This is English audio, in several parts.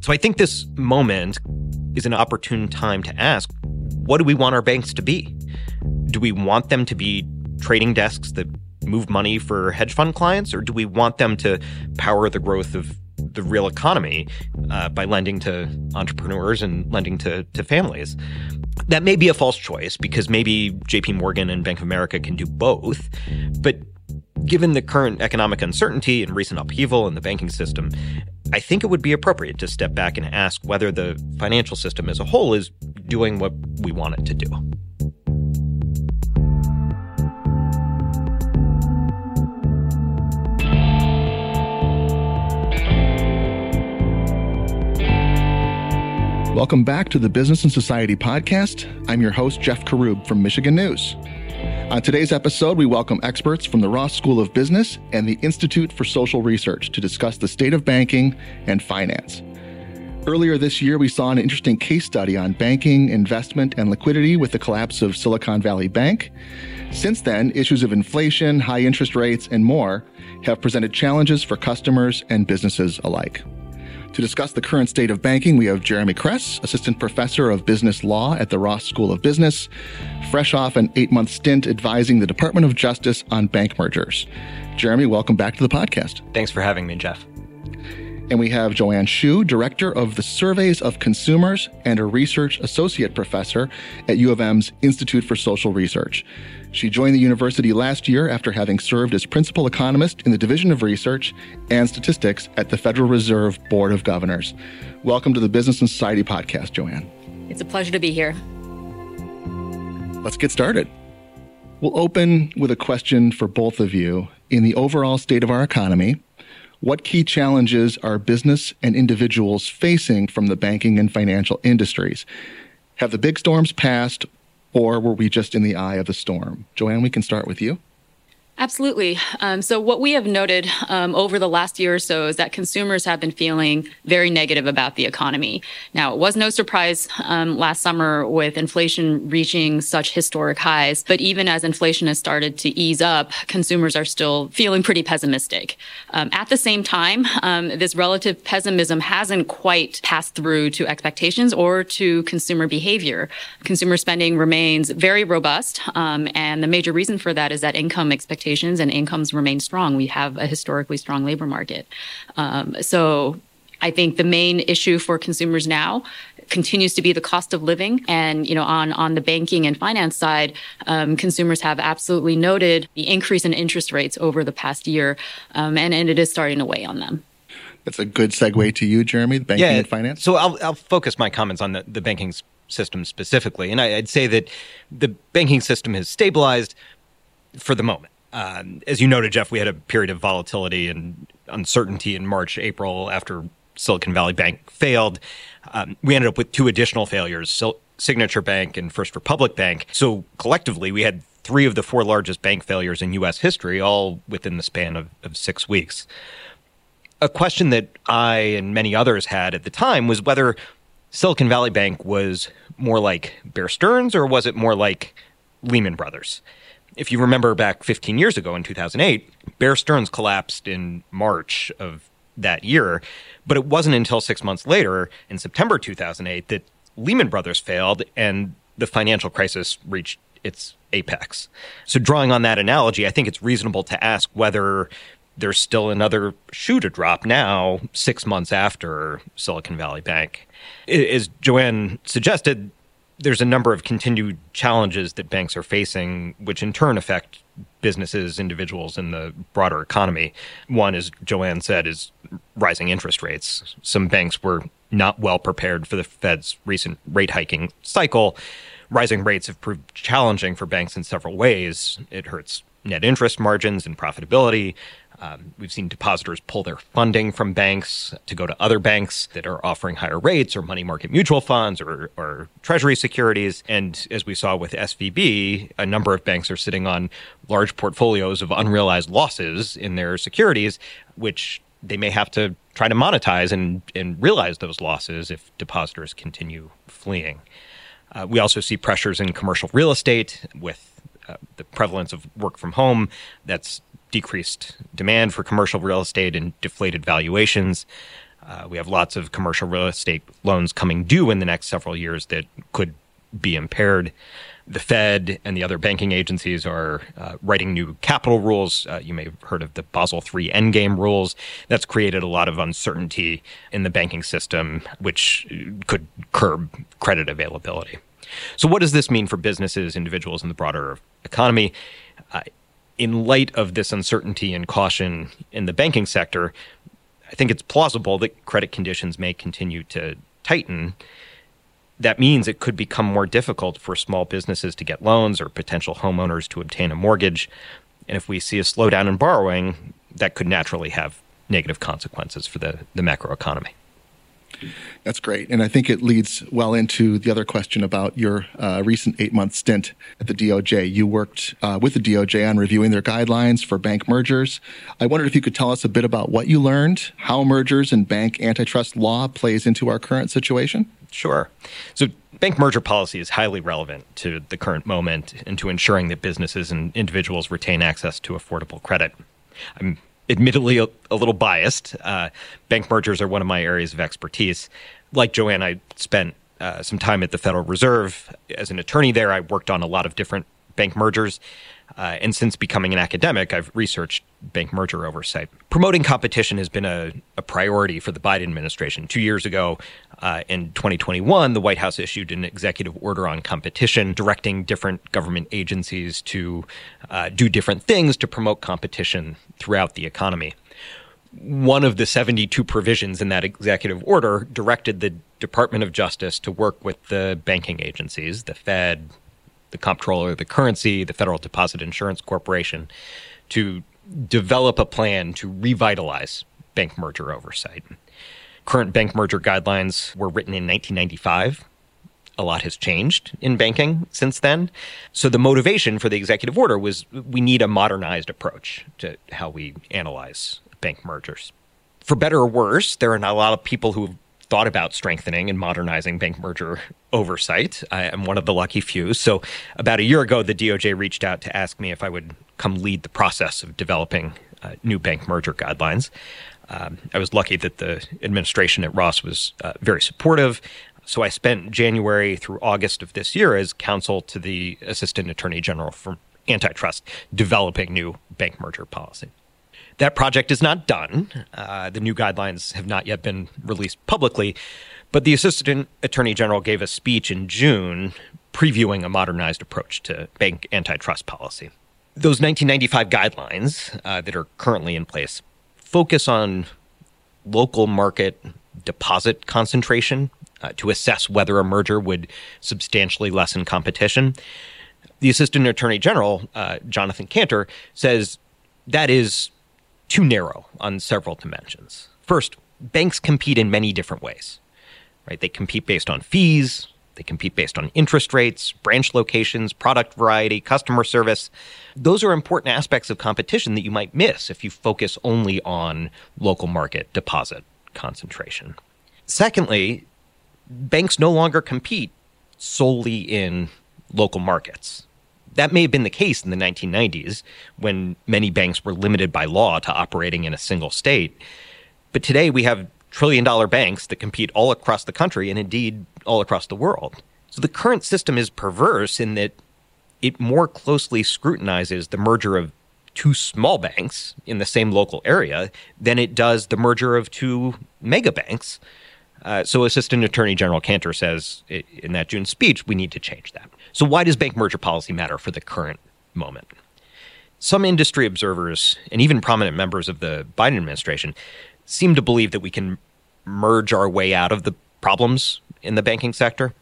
So I think this moment is an opportune time to ask what do we want our banks to be? Do we want them to be trading desks that move money for hedge fund clients, or do we want them to power the growth of the real economy uh, by lending to entrepreneurs and lending to, to families? That may be a false choice because maybe JP Morgan and Bank of America can do both. But given the current economic uncertainty and recent upheaval in the banking system, I think it would be appropriate to step back and ask whether the financial system as a whole is doing what we want it to do. Welcome back to the Business and Society podcast. I'm your host, Jeff Karoub from Michigan News. On today's episode, we welcome experts from the Ross School of Business and the Institute for Social Research to discuss the state of banking and finance. Earlier this year, we saw an interesting case study on banking, investment, and liquidity with the collapse of Silicon Valley Bank. Since then, issues of inflation, high interest rates, and more have presented challenges for customers and businesses alike. To discuss the current state of banking, we have Jeremy Kress, Assistant Professor of Business Law at the Ross School of Business, fresh off an eight month stint advising the Department of Justice on bank mergers. Jeremy, welcome back to the podcast. Thanks for having me, Jeff. And we have Joanne Hsu, Director of the Surveys of Consumers and a Research Associate Professor at U of M's Institute for Social Research. She joined the university last year after having served as Principal Economist in the Division of Research and Statistics at the Federal Reserve Board of Governors. Welcome to the Business and Society podcast, Joanne. It's a pleasure to be here. Let's get started. We'll open with a question for both of you. In the overall state of our economy, what key challenges are business and individuals facing from the banking and financial industries? Have the big storms passed, or were we just in the eye of the storm? Joanne, we can start with you. Absolutely. Um, so, what we have noted um, over the last year or so is that consumers have been feeling very negative about the economy. Now, it was no surprise um, last summer with inflation reaching such historic highs, but even as inflation has started to ease up, consumers are still feeling pretty pessimistic. Um, at the same time, um, this relative pessimism hasn't quite passed through to expectations or to consumer behavior. Consumer spending remains very robust, um, and the major reason for that is that income expectations expectations and incomes remain strong. We have a historically strong labor market. Um, so I think the main issue for consumers now continues to be the cost of living. And, you know, on, on the banking and finance side, um, consumers have absolutely noted the increase in interest rates over the past year. Um, and, and it is starting to weigh on them. That's a good segue to you, Jeremy, the banking yeah, and finance. So I'll, I'll focus my comments on the, the banking system specifically. And I, I'd say that the banking system has stabilized for the moment. Um, as you noted, Jeff, we had a period of volatility and uncertainty in March, April after Silicon Valley Bank failed. Um, we ended up with two additional failures Sil- Signature Bank and First Republic Bank. So collectively, we had three of the four largest bank failures in U.S. history, all within the span of, of six weeks. A question that I and many others had at the time was whether Silicon Valley Bank was more like Bear Stearns or was it more like Lehman Brothers? If you remember back 15 years ago in 2008, Bear Stearns collapsed in March of that year. But it wasn't until six months later, in September 2008, that Lehman Brothers failed and the financial crisis reached its apex. So, drawing on that analogy, I think it's reasonable to ask whether there's still another shoe to drop now, six months after Silicon Valley Bank. As Joanne suggested, there's a number of continued challenges that banks are facing, which in turn affect businesses, individuals, and the broader economy. One, as Joanne said, is rising interest rates. Some banks were not well prepared for the Fed's recent rate hiking cycle. Rising rates have proved challenging for banks in several ways. It hurts net interest margins and profitability. Um, we've seen depositors pull their funding from banks to go to other banks that are offering higher rates or money market mutual funds or, or treasury securities. And as we saw with SVB, a number of banks are sitting on large portfolios of unrealized losses in their securities, which they may have to try to monetize and, and realize those losses if depositors continue fleeing. Uh, we also see pressures in commercial real estate with uh, the prevalence of work from home that's decreased demand for commercial real estate and deflated valuations. Uh, we have lots of commercial real estate loans coming due in the next several years that could be impaired. The Fed and the other banking agencies are uh, writing new capital rules. Uh, you may have heard of the Basel III endgame rules. That's created a lot of uncertainty in the banking system, which could curb credit availability. So, what does this mean for businesses, individuals, and the broader economy? Uh, in light of this uncertainty and caution in the banking sector, I think it's plausible that credit conditions may continue to tighten that means it could become more difficult for small businesses to get loans or potential homeowners to obtain a mortgage. And if we see a slowdown in borrowing, that could naturally have negative consequences for the, the macroeconomy. That's great. And I think it leads well into the other question about your uh, recent eight month stint at the DOJ. You worked uh, with the DOJ on reviewing their guidelines for bank mergers. I wondered if you could tell us a bit about what you learned, how mergers and bank antitrust law plays into our current situation. Sure. So, bank merger policy is highly relevant to the current moment and to ensuring that businesses and individuals retain access to affordable credit. I'm admittedly a, a little biased. Uh, bank mergers are one of my areas of expertise. Like Joanne, I spent uh, some time at the Federal Reserve as an attorney there. I worked on a lot of different bank mergers. Uh, and since becoming an academic, I've researched bank merger oversight. Promoting competition has been a, a priority for the Biden administration. Two years ago, uh, in 2021, the White House issued an executive order on competition, directing different government agencies to uh, do different things to promote competition throughout the economy. One of the 72 provisions in that executive order directed the Department of Justice to work with the banking agencies, the Fed, the comptroller of the currency, the Federal Deposit Insurance Corporation, to develop a plan to revitalize bank merger oversight. Current bank merger guidelines were written in 1995. A lot has changed in banking since then. So the motivation for the executive order was we need a modernized approach to how we analyze bank mergers. For better or worse, there are not a lot of people who have thought about strengthening and modernizing bank merger oversight. I am one of the lucky few. So, about a year ago, the DOJ reached out to ask me if I would come lead the process of developing uh, new bank merger guidelines. Um, I was lucky that the administration at Ross was uh, very supportive. So I spent January through August of this year as counsel to the Assistant Attorney General for Antitrust, developing new bank merger policy. That project is not done. Uh, the new guidelines have not yet been released publicly, but the Assistant Attorney General gave a speech in June previewing a modernized approach to bank antitrust policy. Those 1995 guidelines uh, that are currently in place focus on local market deposit concentration uh, to assess whether a merger would substantially lessen competition. The Assistant Attorney General, uh, Jonathan Kanter, says that is too narrow on several dimensions. First, banks compete in many different ways. Right? They compete based on fees, they compete based on interest rates, branch locations, product variety, customer service. Those are important aspects of competition that you might miss if you focus only on local market deposit concentration. Secondly, banks no longer compete solely in local markets. That may have been the case in the 1990s when many banks were limited by law to operating in a single state. But today we have trillion dollar banks that compete all across the country and indeed all across the world. So the current system is perverse in that it more closely scrutinizes the merger of two small banks in the same local area than it does the merger of two mega banks. Uh, so, Assistant Attorney General Kanter says in that June speech, we need to change that. So, why does bank merger policy matter for the current moment? Some industry observers and even prominent members of the Biden administration seem to believe that we can merge our way out of the problems in the banking sector.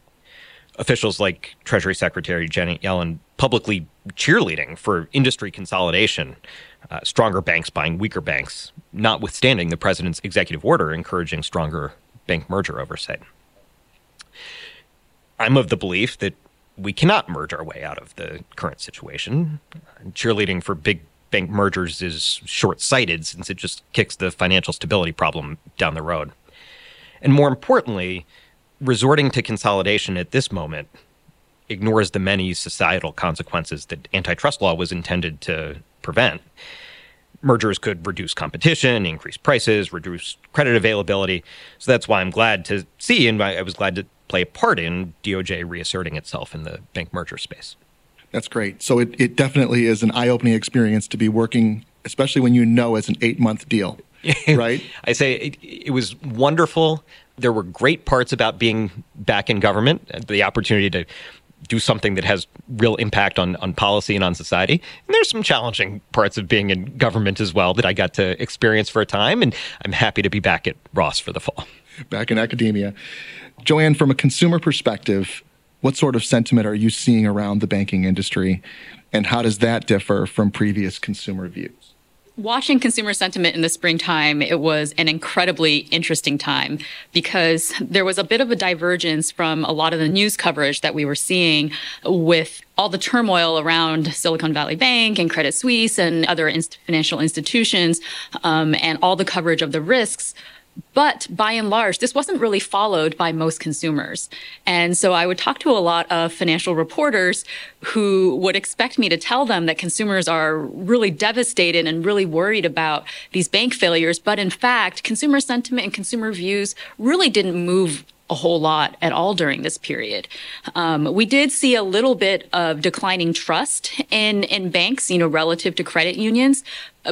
Officials like Treasury Secretary Janet Yellen publicly cheerleading for industry consolidation, uh, stronger banks buying weaker banks, notwithstanding the president's executive order encouraging stronger bank merger oversight. I'm of the belief that we cannot merge our way out of the current situation. Cheerleading for big bank mergers is short sighted since it just kicks the financial stability problem down the road. And more importantly, resorting to consolidation at this moment ignores the many societal consequences that antitrust law was intended to prevent. mergers could reduce competition, increase prices, reduce credit availability. So that's why I'm glad to see, and I was glad to play a part in DOJ reasserting itself in the bank merger space. That's great. So it, it definitely is an eye opening experience to be working, especially when you know it's an eight month deal, right? I say it, it was wonderful. There were great parts about being back in government, uh, the opportunity to do something that has real impact on, on policy and on society. And there's some challenging parts of being in government as well that I got to experience for a time. And I'm happy to be back at Ross for the fall. Back in academia. Joanne, from a consumer perspective, what sort of sentiment are you seeing around the banking industry? And how does that differ from previous consumer views? Watching consumer sentiment in the springtime, it was an incredibly interesting time because there was a bit of a divergence from a lot of the news coverage that we were seeing with all the turmoil around Silicon Valley Bank and Credit Suisse and other inst- financial institutions um, and all the coverage of the risks but by and large, this wasn't really followed by most consumers. And so I would talk to a lot of financial reporters who would expect me to tell them that consumers are really devastated and really worried about these bank failures. But in fact, consumer sentiment and consumer views really didn't move a whole lot at all during this period. Um, we did see a little bit of declining trust in in banks, you know, relative to credit unions,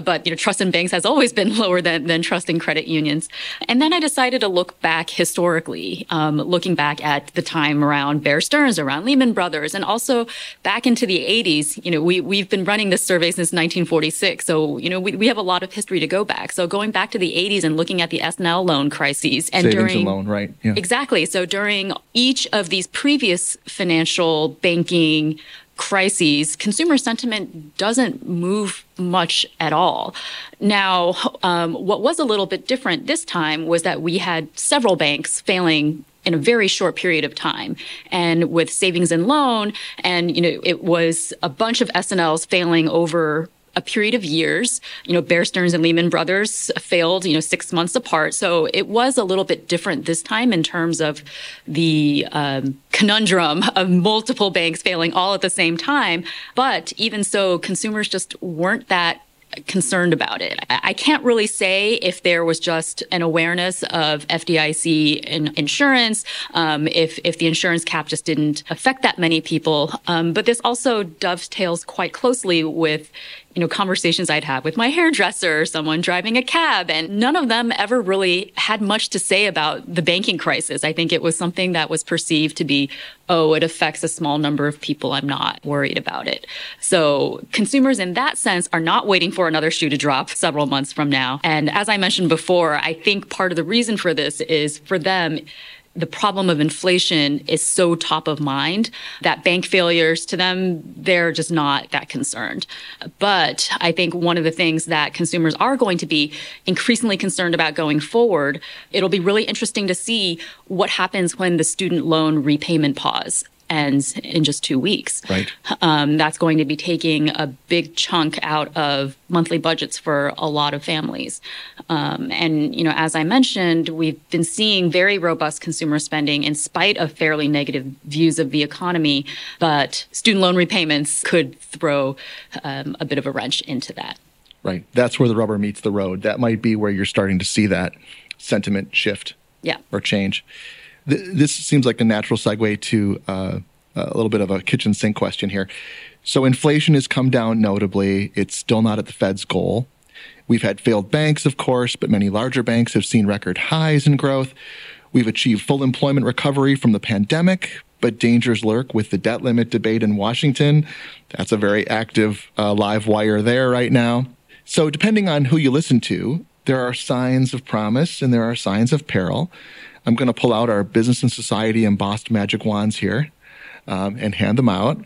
but you know, trust in banks has always been lower than, than trust in credit unions. And then I decided to look back historically, um, looking back at the time around Bear Stearns, around Lehman Brothers, and also back into the 80s. You know, we, we've been running this survey since 1946. So, you know, we, we have a lot of history to go back. So going back to the 80s and looking at the S&L loan crises and Savings during loan, right? Yeah. Exactly. So during each of these previous financial banking crises, consumer sentiment doesn't move much at all. Now, um, what was a little bit different this time was that we had several banks failing in a very short period of time and with savings and loan and you know it was a bunch of S&Ls failing over a period of years. You know, Bear Stearns and Lehman Brothers failed, you know, six months apart. So it was a little bit different this time in terms of the um, conundrum of multiple banks failing all at the same time. But even so, consumers just weren't that concerned about it. I can't really say if there was just an awareness of FDIC in insurance, um, if if the insurance cap just didn't affect that many people. Um, but this also dovetails quite closely with you know, conversations I'd have with my hairdresser or someone driving a cab. And none of them ever really had much to say about the banking crisis. I think it was something that was perceived to be, oh, it affects a small number of people. I'm not worried about it. So consumers in that sense are not waiting for another shoe to drop several months from now. And as I mentioned before, I think part of the reason for this is for them, the problem of inflation is so top of mind that bank failures to them, they're just not that concerned. But I think one of the things that consumers are going to be increasingly concerned about going forward, it'll be really interesting to see what happens when the student loan repayment pause ends in just two weeks. Right. Um, that's going to be taking a big chunk out of monthly budgets for a lot of families. Um, and, you know, as I mentioned, we've been seeing very robust consumer spending in spite of fairly negative views of the economy, but student loan repayments could throw um, a bit of a wrench into that. Right. That's where the rubber meets the road. That might be where you're starting to see that sentiment shift yeah. or change this seems like a natural segue to uh, a little bit of a kitchen sink question here. So inflation has come down notably. It's still not at the Fed's goal. We've had failed banks, of course, but many larger banks have seen record highs in growth. We've achieved full employment recovery from the pandemic, but dangers lurk with the debt limit debate in Washington. That's a very active uh, live wire there right now. So, depending on who you listen to, there are signs of promise and there are signs of peril. I'm going to pull out our business and society embossed magic wands here um, and hand them out.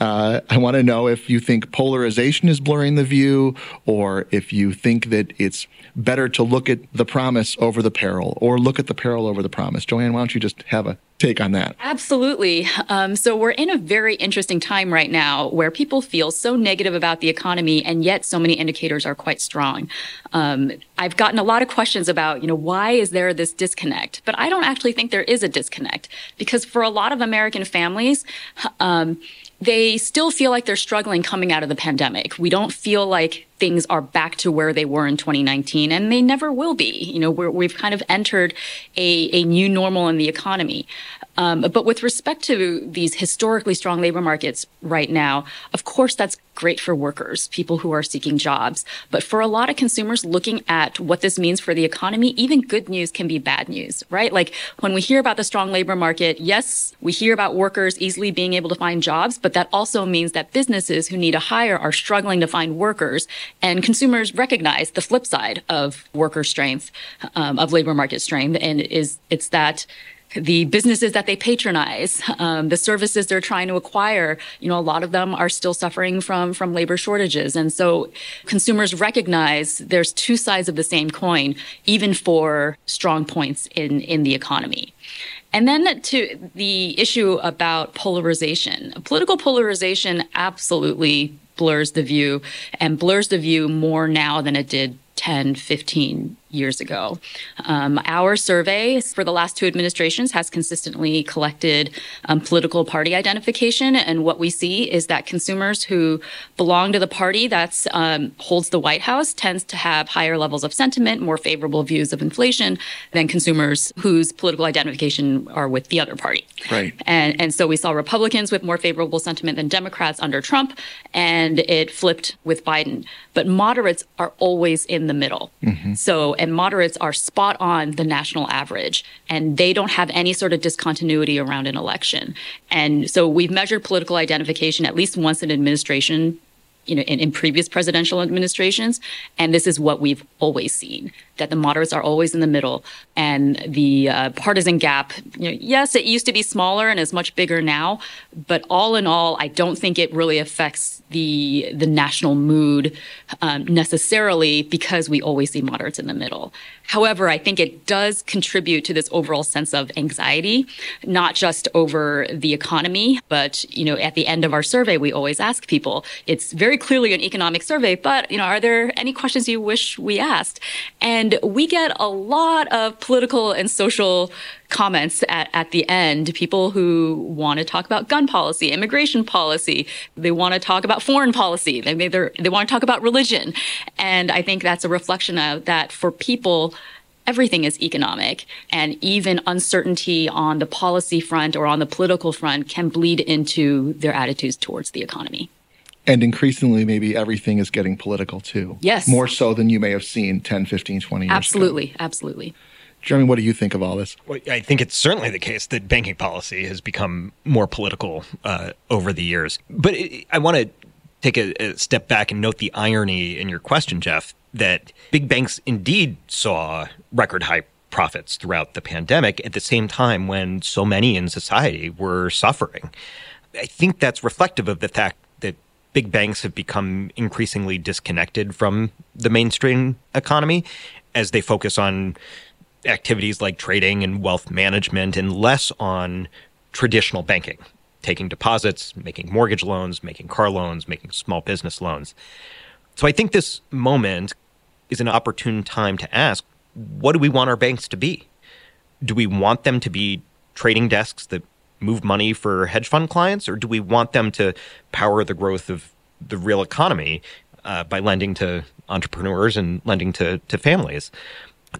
Uh, I want to know if you think polarization is blurring the view, or if you think that it's better to look at the promise over the peril, or look at the peril over the promise. Joanne, why don't you just have a take on that? Absolutely. Um, so we're in a very interesting time right now where people feel so negative about the economy, and yet so many indicators are quite strong. Um, I've gotten a lot of questions about, you know, why is there this disconnect? But I don't actually think there is a disconnect because for a lot of American families, um, they still feel like they're struggling coming out of the pandemic. We don't feel like things are back to where they were in 2019, and they never will be. You know, we have kind of entered a, a new normal in the economy. Um, but with respect to these historically strong labor markets right now, of course, that's great for workers, people who are seeking jobs. But for a lot of consumers looking at what this means for the economy, even good news can be bad news, right? Like when we hear about the strong labor market, yes, we hear about workers easily being able to find jobs, but that also means that businesses who need to hire are struggling to find workers. And consumers recognize the flip side of worker strength, um, of labor market strength, and is it's that the businesses that they patronize, um, the services they're trying to acquire, you know, a lot of them are still suffering from from labor shortages, and so consumers recognize there's two sides of the same coin, even for strong points in in the economy. And then to the issue about polarization, political polarization absolutely blurs the view and blurs the view more now than it did 10, 15 years ago. Um, our survey for the last two administrations has consistently collected um, political party identification, and what we see is that consumers who belong to the party that um, holds the White House tends to have higher levels of sentiment, more favorable views of inflation than consumers whose political identification are with the other party. Right. And and so we saw Republicans with more favorable sentiment than Democrats under Trump, and it flipped with Biden. But moderates are always in the middle. Mm-hmm. So and moderates are spot on the national average, and they don't have any sort of discontinuity around an election. And so we've measured political identification at least once in administration you know, in, in, previous presidential administrations. And this is what we've always seen that the moderates are always in the middle. And the uh, partisan gap, you know, yes, it used to be smaller and is much bigger now. But all in all, I don't think it really affects the the national mood um, necessarily because we always see moderates in the middle. However, I think it does contribute to this overall sense of anxiety, not just over the economy, but you know, at the end of our survey, we always ask people. It's very clearly an economic survey, but you know, are there any questions you wish we asked? And we get a lot of political and social comments at, at the end, people who want to talk about gun policy, immigration policy, they want to talk about foreign policy, they, they want to talk about religion. And I think that's a reflection of that for people, everything is economic and even uncertainty on the policy front or on the political front can bleed into their attitudes towards the economy. And increasingly, maybe everything is getting political too. Yes. More so than you may have seen 10, 15, 20 years absolutely, ago. Absolutely. Absolutely. Jeremy, what do you think of all this? Well, I think it's certainly the case that banking policy has become more political uh, over the years. But it, I want to take a, a step back and note the irony in your question, Jeff, that big banks indeed saw record high profits throughout the pandemic at the same time when so many in society were suffering. I think that's reflective of the fact that big banks have become increasingly disconnected from the mainstream economy as they focus on activities like trading and wealth management and less on traditional banking, taking deposits, making mortgage loans, making car loans, making small business loans. So I think this moment is an opportune time to ask what do we want our banks to be? Do we want them to be trading desks that move money for hedge fund clients, or do we want them to power the growth of the real economy uh, by lending to entrepreneurs and lending to, to families?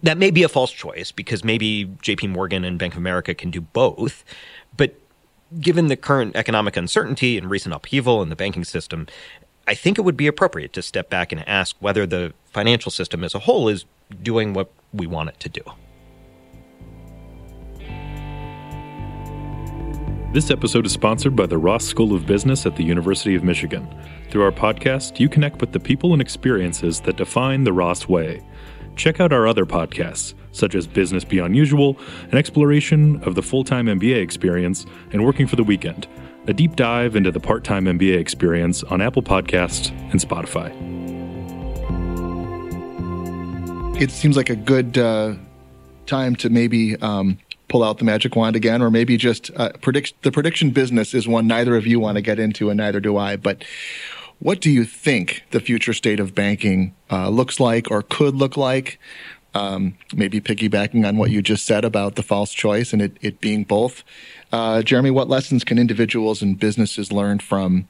that may be a false choice because maybe JP Morgan and Bank of America can do both. But given the current economic uncertainty and recent upheaval in the banking system, I think it would be appropriate to step back and ask whether the financial system as a whole is doing what we want it to do. This episode is sponsored by the Ross School of Business at the University of Michigan. Through our podcast, you connect with the people and experiences that define the Ross Way check out our other podcasts, such as Business Beyond Usual, an exploration of the full time MBA experience, and Working for the Weekend, a deep dive into the part time MBA experience on Apple Podcasts and Spotify. It seems like a good uh, time to maybe um, pull out the magic wand again, or maybe just uh, predict. The prediction business is one neither of you want to get into, and neither do I. But what do you think the future state of banking uh, looks like or could look like? um, maybe piggybacking on what you just said about the false choice and it, it being both. Uh, Jeremy, what lessons can individuals and businesses learn from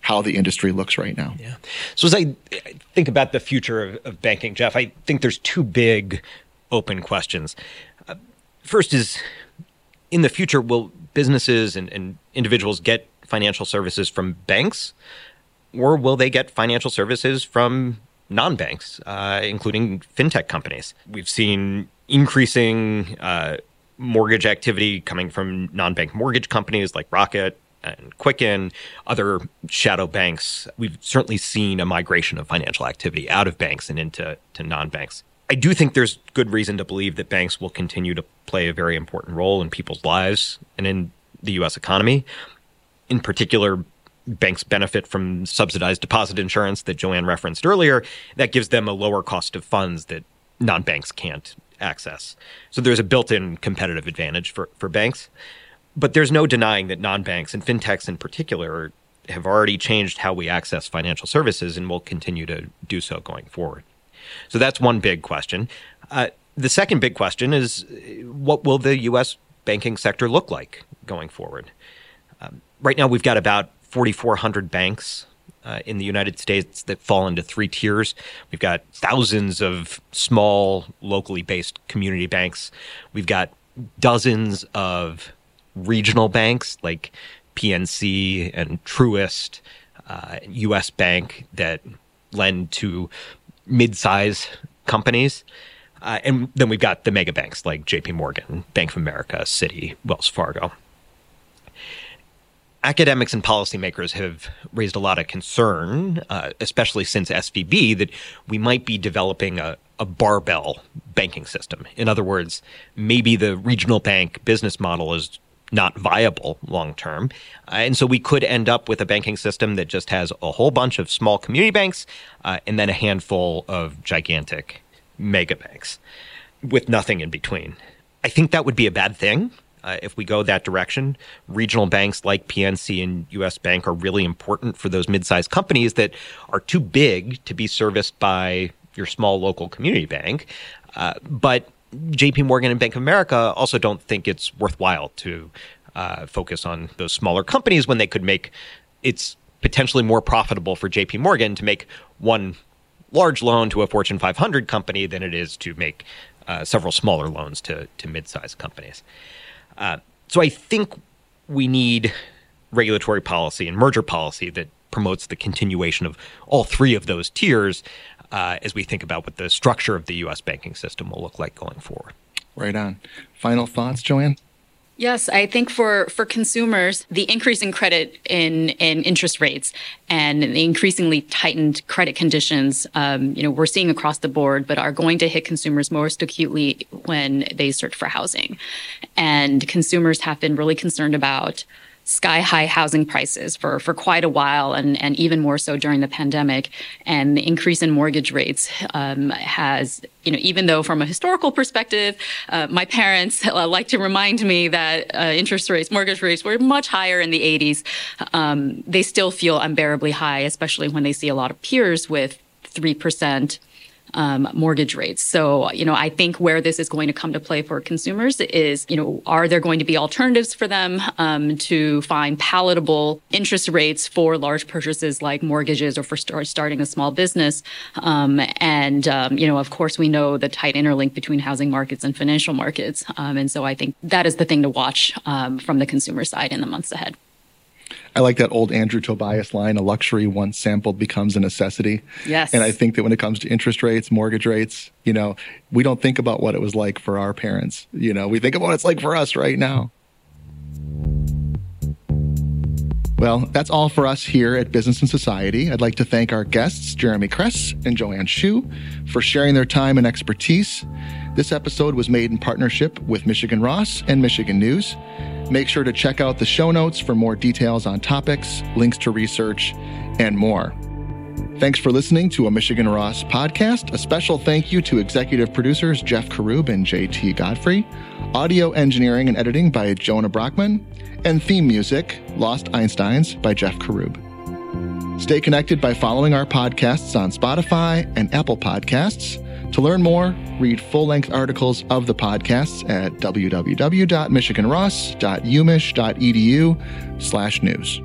how the industry looks right now? Yeah. So as I think about the future of, of banking, Jeff, I think there's two big open questions. First is in the future, will businesses and, and individuals get financial services from banks, or will they get financial services from non banks, uh, including fintech companies? We've seen increasing uh, mortgage activity coming from non bank mortgage companies like Rocket and Quicken, other shadow banks. We've certainly seen a migration of financial activity out of banks and into to non banks. I do think there's good reason to believe that banks will continue to play a very important role in people's lives and in the U.S. economy. In particular, banks benefit from subsidized deposit insurance that Joanne referenced earlier. That gives them a lower cost of funds that non banks can't access. So there's a built in competitive advantage for, for banks. But there's no denying that non banks and fintechs in particular have already changed how we access financial services and will continue to do so going forward. So that's one big question. Uh, the second big question is what will the U.S. banking sector look like going forward? Um, right now, we've got about 4,400 banks uh, in the United States that fall into three tiers. We've got thousands of small, locally based community banks. We've got dozens of regional banks like PNC and Truist, uh, U.S. Bank that lend to mid-size companies. Uh, and then we've got the mega banks like JP Morgan, Bank of America, Citi, Wells Fargo. Academics and policymakers have raised a lot of concern, uh, especially since SVB, that we might be developing a, a barbell banking system. In other words, maybe the regional bank business model is not viable long term. Uh, and so we could end up with a banking system that just has a whole bunch of small community banks uh, and then a handful of gigantic mega banks with nothing in between. I think that would be a bad thing. Uh, if we go that direction, regional banks like PNC and US Bank are really important for those mid sized companies that are too big to be serviced by your small local community bank. Uh, but JP Morgan and Bank of America also don't think it's worthwhile to uh, focus on those smaller companies when they could make it's potentially more profitable for JP Morgan to make one large loan to a Fortune 500 company than it is to make uh, several smaller loans to, to mid-sized companies. Uh, so I think we need regulatory policy and merger policy that promotes the continuation of all three of those tiers uh, as we think about what the structure of the U.S. banking system will look like going forward. Right on. Final thoughts, Joanne? Yes, I think for, for consumers, the increase in credit in, in interest rates and the increasingly tightened credit conditions, um, you know, we're seeing across the board, but are going to hit consumers most acutely when they search for housing. And consumers have been really concerned about sky high housing prices for, for quite a while, and, and even more so during the pandemic. And the increase in mortgage rates um, has, you know, even though from a historical perspective, uh, my parents uh, like to remind me that uh, interest rates, mortgage rates were much higher in the 80s, um, they still feel unbearably high, especially when they see a lot of peers with 3% um, mortgage rates. So, you know, I think where this is going to come to play for consumers is, you know, are there going to be alternatives for them um, to find palatable interest rates for large purchases like mortgages or for start, starting a small business? Um, and, um, you know, of course, we know the tight interlink between housing markets and financial markets. Um, and so I think that is the thing to watch um, from the consumer side in the months ahead. I like that old Andrew Tobias line, a luxury once sampled becomes a necessity. Yes. And I think that when it comes to interest rates, mortgage rates, you know, we don't think about what it was like for our parents. You know, we think about what it's like for us right now. Well, that's all for us here at Business and Society. I'd like to thank our guests, Jeremy Kress and Joanne Hsu, for sharing their time and expertise. This episode was made in partnership with Michigan Ross and Michigan News. Make sure to check out the show notes for more details on topics, links to research, and more. Thanks for listening to a Michigan Ross podcast. A special thank you to executive producers Jeff Karoub and JT Godfrey, audio engineering and editing by Jonah Brockman, and theme music, Lost Einsteins by Jeff Karoub. Stay connected by following our podcasts on Spotify and Apple Podcasts. To learn more, read full length articles of the podcasts at www.michiganross.umich.edu slash news.